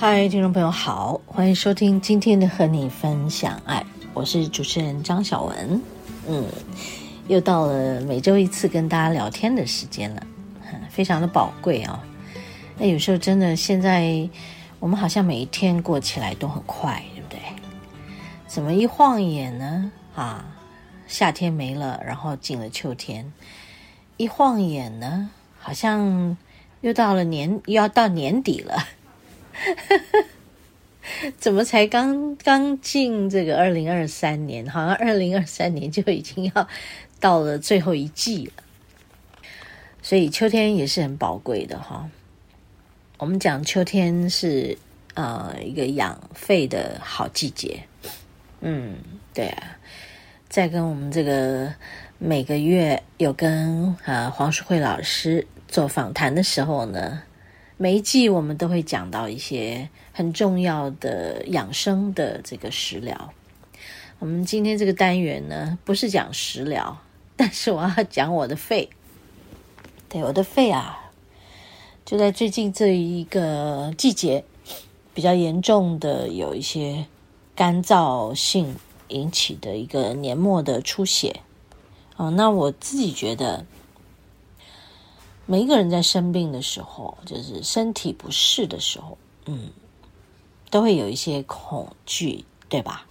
嗨，听众朋友好，欢迎收听今天的和你分享爱，我是主持人张小文。嗯，又到了每周一次跟大家聊天的时间了，非常的宝贵啊、哦。那有时候真的，现在我们好像每一天过起来都很快，对不对？怎么一晃眼呢？啊，夏天没了，然后进了秋天，一晃眼呢，好像又到了年，又要到年底了。怎么才刚刚进这个二零二三年？好像二零二三年就已经要到了最后一季了。所以秋天也是很宝贵的哈。我们讲秋天是呃一个养肺的好季节。嗯，对啊。在跟我们这个每个月有跟呃黄淑慧老师做访谈的时候呢。每一季我们都会讲到一些很重要的养生的这个食疗。我们今天这个单元呢，不是讲食疗，但是我要讲我的肺。对，我的肺啊，就在最近这一个季节，比较严重的有一些干燥性引起的一个黏膜的出血。哦，那我自己觉得。每一个人在生病的时候，就是身体不适的时候，嗯，都会有一些恐惧，对吧？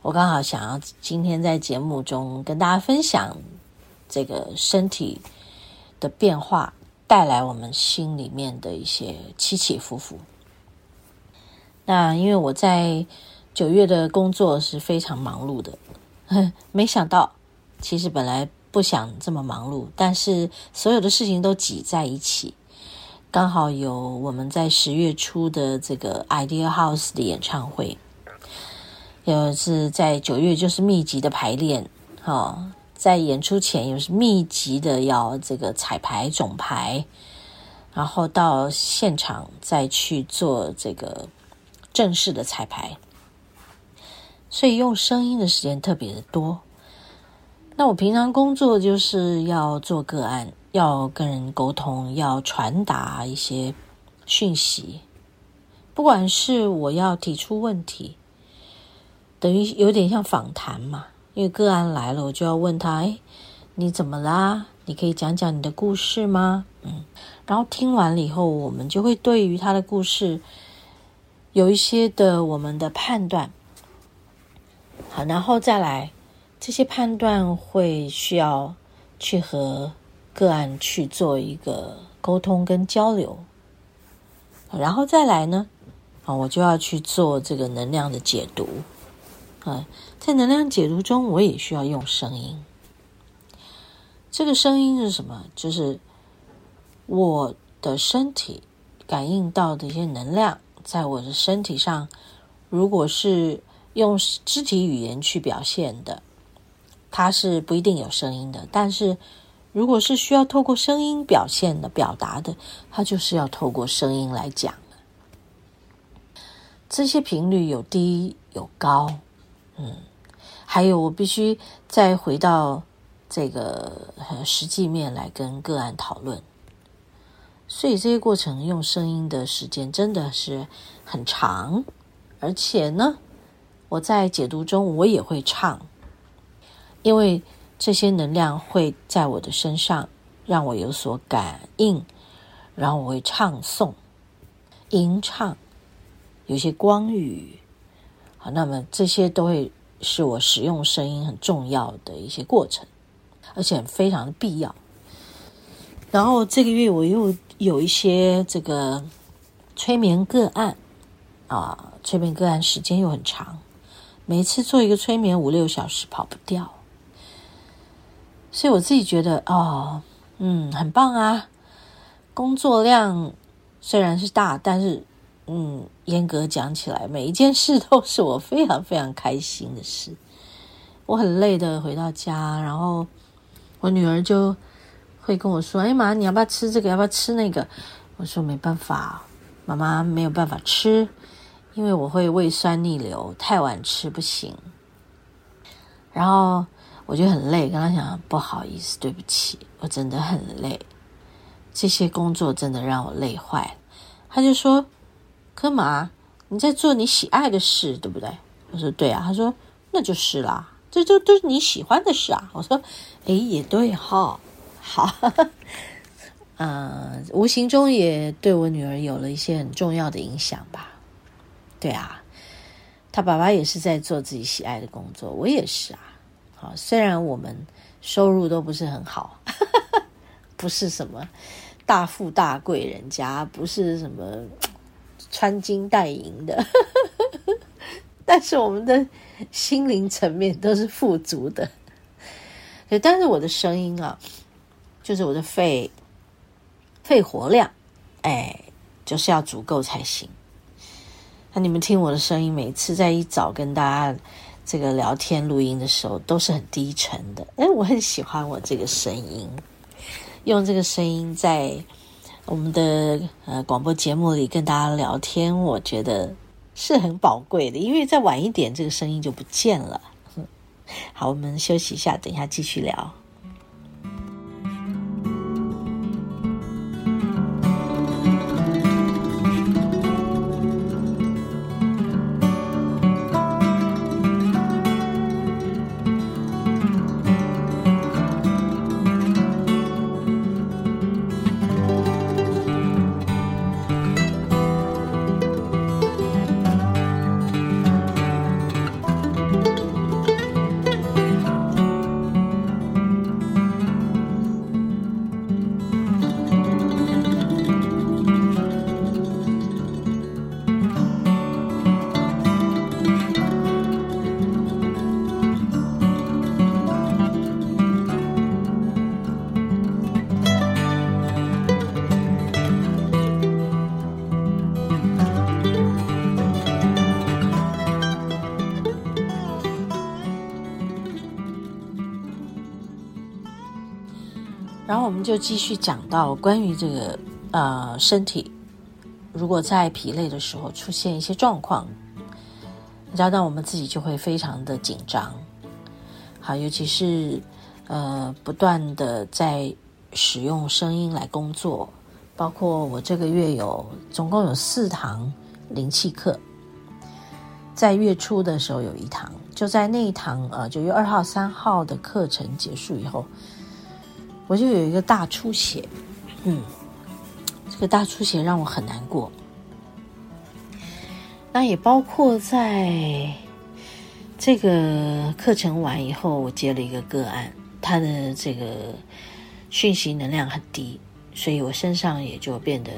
我刚好想要今天在节目中跟大家分享这个身体的变化带来我们心里面的一些起起伏伏。那因为我在九月的工作是非常忙碌的，哼，没想到其实本来。不想这么忙碌，但是所有的事情都挤在一起，刚好有我们在十月初的这个 Idea House 的演唱会，又是在九月就是密集的排练，哈、哦，在演出前又是密集的要这个彩排总排，然后到现场再去做这个正式的彩排，所以用声音的时间特别的多。那我平常工作就是要做个案，要跟人沟通，要传达一些讯息。不管是我要提出问题，等于有点像访谈嘛，因为个案来了，我就要问他：哎，你怎么啦？你可以讲讲你的故事吗？嗯，然后听完了以后，我们就会对于他的故事有一些的我们的判断。好，然后再来。这些判断会需要去和个案去做一个沟通跟交流，然后再来呢，啊，我就要去做这个能量的解读，啊，在能量解读中，我也需要用声音。这个声音是什么？就是我的身体感应到的一些能量，在我的身体上，如果是用肢体语言去表现的。它是不一定有声音的，但是如果是需要透过声音表现的、表达的，它就是要透过声音来讲的。这些频率有低有高，嗯，还有我必须再回到这个实际面来跟个案讨论，所以这些过程用声音的时间真的是很长，而且呢，我在解读中我也会唱。因为这些能量会在我的身上让我有所感应，然后我会唱诵、吟唱，有些光语，好，那么这些都会是我使用声音很重要的一些过程，而且非常的必要。然后这个月我又有一些这个催眠个案啊，催眠个案时间又很长，每次做一个催眠五六小时跑不掉。所以我自己觉得哦，嗯，很棒啊！工作量虽然是大，但是嗯，严格讲起来，每一件事都是我非常非常开心的事。我很累的回到家，然后我女儿就会跟我说：“哎妈，你要不要吃这个？要不要吃那个？”我说：“没办法，妈妈没有办法吃，因为我会胃酸逆流，太晚吃不行。”然后我就很累，跟他讲：“不好意思，对不起，我真的很累，这些工作真的让我累坏了。”她就说：“可妈，你在做你喜爱的事，对不对？”我说：“对啊。”他说：“那就是啦。”这就都是你喜欢的事啊！我说，诶，也对哈，好，嗯，无形中也对我女儿有了一些很重要的影响吧。对啊，她爸爸也是在做自己喜爱的工作，我也是啊。好，虽然我们收入都不是很好，不是什么大富大贵人家，不是什么穿金戴银的。但是我们的心灵层面都是富足的，对。但是我的声音啊，就是我的肺肺活量，哎，就是要足够才行。那你们听我的声音，每次在一早跟大家这个聊天录音的时候，都是很低沉的。哎，我很喜欢我这个声音，用这个声音在我们的呃广播节目里跟大家聊天，我觉得。是很宝贵的，因为再晚一点，这个声音就不见了。好，我们休息一下，等一下继续聊。然后我们就继续讲到关于这个呃身体，如果在疲累的时候出现一些状况，你知道，那我们自己就会非常的紧张。好，尤其是呃不断的在使用声音来工作，包括我这个月有总共有四堂灵气课，在月初的时候有一堂，就在那一堂呃九月二号、三号的课程结束以后。我就有一个大出血，嗯，这个大出血让我很难过。那也包括在这个课程完以后，我接了一个个案，他的这个讯息能量很低，所以我身上也就变得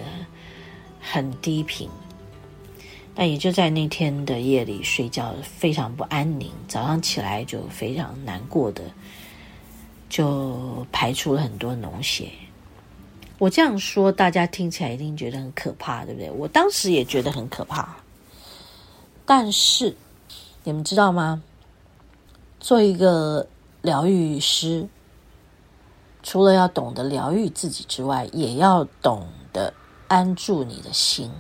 很低频。那也就在那天的夜里睡觉非常不安宁，早上起来就非常难过的。就排出了很多脓血。我这样说，大家听起来一定觉得很可怕，对不对？我当时也觉得很可怕。但是，你们知道吗？做一个疗愈师，除了要懂得疗愈自己之外，也要懂得安住你的心。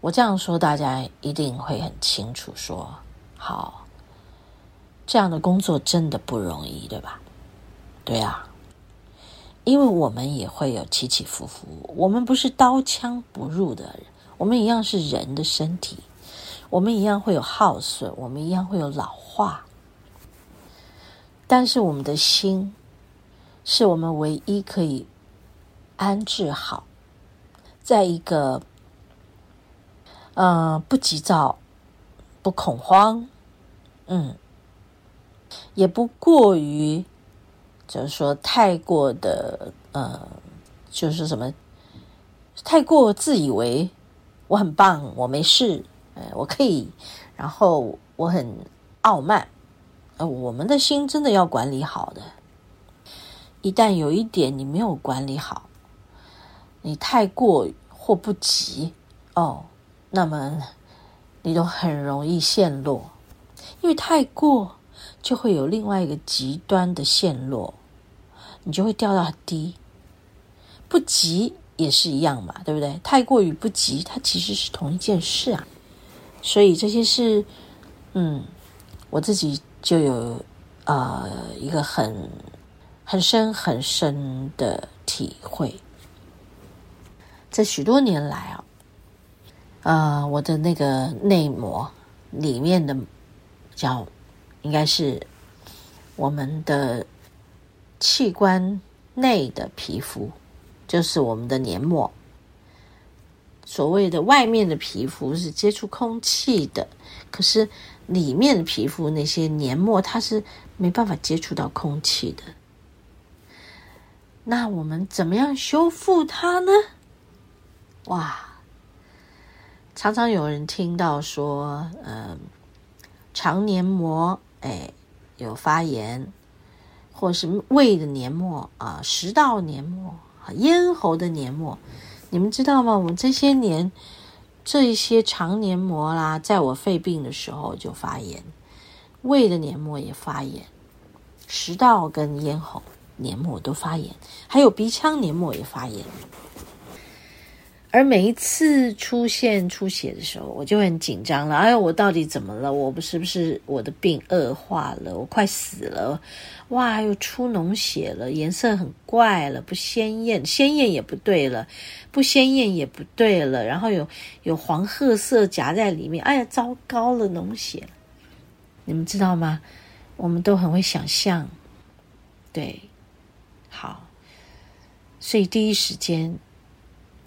我这样说，大家一定会很清楚说，好。这样的工作真的不容易，对吧？对啊，因为我们也会有起起伏伏，我们不是刀枪不入的人，我们一样是人的身体，我们一样会有耗损，我们一样会有老化。但是我们的心，是我们唯一可以安置好，在一个呃不急躁、不恐慌，嗯。也不过于，就是说太过的呃，就是什么，太过自以为我很棒，我没事，呃，我可以，然后我很傲慢，呃，我们的心真的要管理好的。一旦有一点你没有管理好，你太过或不及，哦，那么你都很容易陷落，因为太过就会有另外一个极端的陷落，你就会掉到很低。不急也是一样嘛，对不对？太过于不急，它其实是同一件事啊。所以这些事，嗯，我自己就有呃一个很很深很深的体会。这许多年来啊，呃，我的那个内膜里面的叫应该是我们的器官内的皮肤，就是我们的黏膜。所谓的外面的皮肤是接触空气的，可是里面的皮肤那些黏膜它是没办法接触到空气的。那我们怎么样修复它呢？哇，常常有人听到说，嗯，肠黏膜哎有发炎，或是胃的黏膜啊，食道黏膜，咽喉的黏膜。你们知道吗？我们这些年，这些肠黏膜啦，在我肺病的时候就发炎，胃的黏膜也发炎，食道跟咽喉黏膜都发炎，还有鼻腔黏膜也发炎。而每一次出现出血的时候，我就很紧张了。哎呀，我到底怎么了？我不是不是我的病恶化了？我快死了！哇，又出脓血了，颜色很怪了，不鲜艳，鲜艳也不对了，不鲜艳也不对了。然后有有黄褐色夹在里面。哎呀，糟糕了，脓血！你们知道吗？我们都很会想象，对，好，所以第一时间。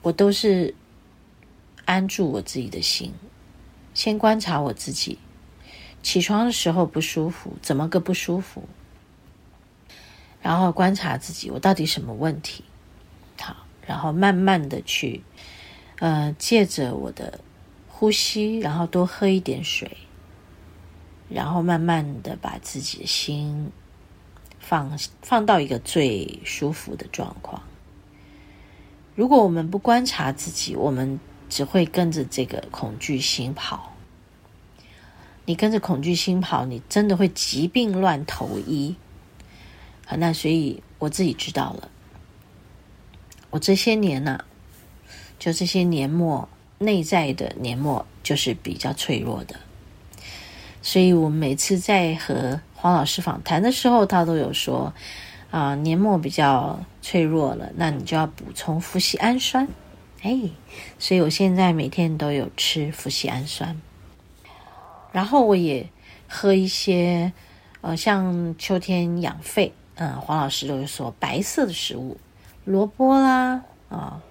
我都是安住我自己的心，先观察我自己。起床的时候不舒服，怎么个不舒服？然后观察自己，我到底什么问题？好，然后慢慢的去，呃，借着我的呼吸，然后多喝一点水，然后慢慢的把自己的心放放到一个最舒服的状况。如果我们不观察自己，我们只会跟着这个恐惧心跑。你跟着恐惧心跑，你真的会疾病乱投医。好，那所以我自己知道了。我这些年呢、就这些年末内在的年末就是比较脆弱的，所以我每次在和黄老师访谈的时候，他都有说。啊，黏膜比较脆弱了，那你就要补充麸醯胺酸。哎，所以我现在每天都有吃麸醯胺酸，然后我也喝一些，呃，像秋天养肺，嗯、呃，黄老师都有说白色的食物，萝卜啦，啊、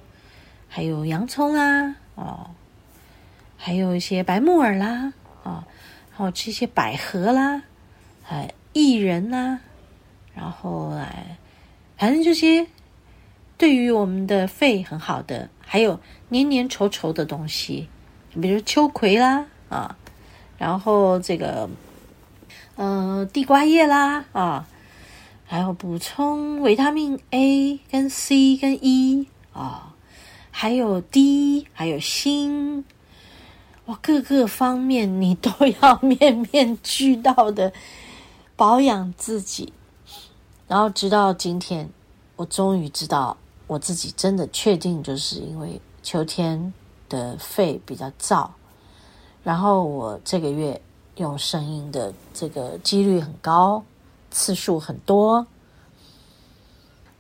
还有洋葱啦，哦，还有一些白木耳啦，啊、然后吃一些百合啦，哎，薏仁啦。然后来，反正这些对于我们的肺很好的，还有黏黏稠稠的东西，比如秋葵啦啊，然后这个呃地瓜叶啦啊，还有补充维他命 A 跟 C 跟 E 啊，还有 D 还有锌，哇，各个方面你都要面面俱到的保养自己。然后直到今天，我终于知道我自己真的确定，就是因为秋天的肺比较燥，然后我这个月用声音的这个几率很高，次数很多，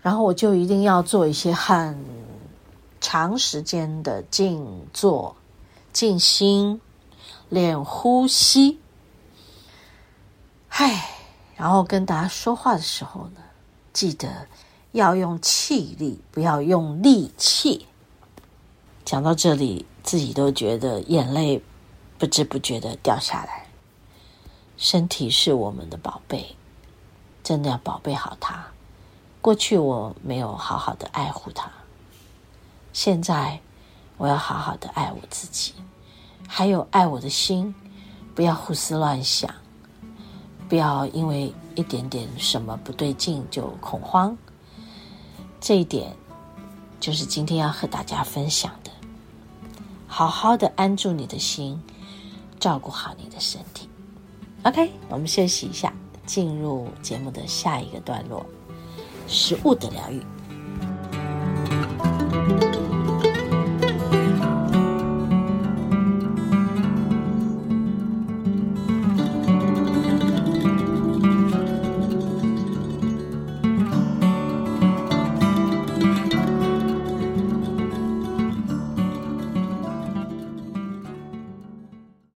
然后我就一定要做一些很长时间的静坐、静心、练呼吸，唉。然后跟大家说话的时候呢，记得要用气力，不要用力气。讲到这里，自己都觉得眼泪不知不觉的掉下来。身体是我们的宝贝，真的要宝贝好它。过去我没有好好的爱护它，现在我要好好的爱我自己，还有爱我的心，不要胡思乱想。不要因为一点点什么不对劲就恐慌，这一点就是今天要和大家分享的。好好的安住你的心，照顾好你的身体。OK，我们休息一下，进入节目的下一个段落——食物的疗愈。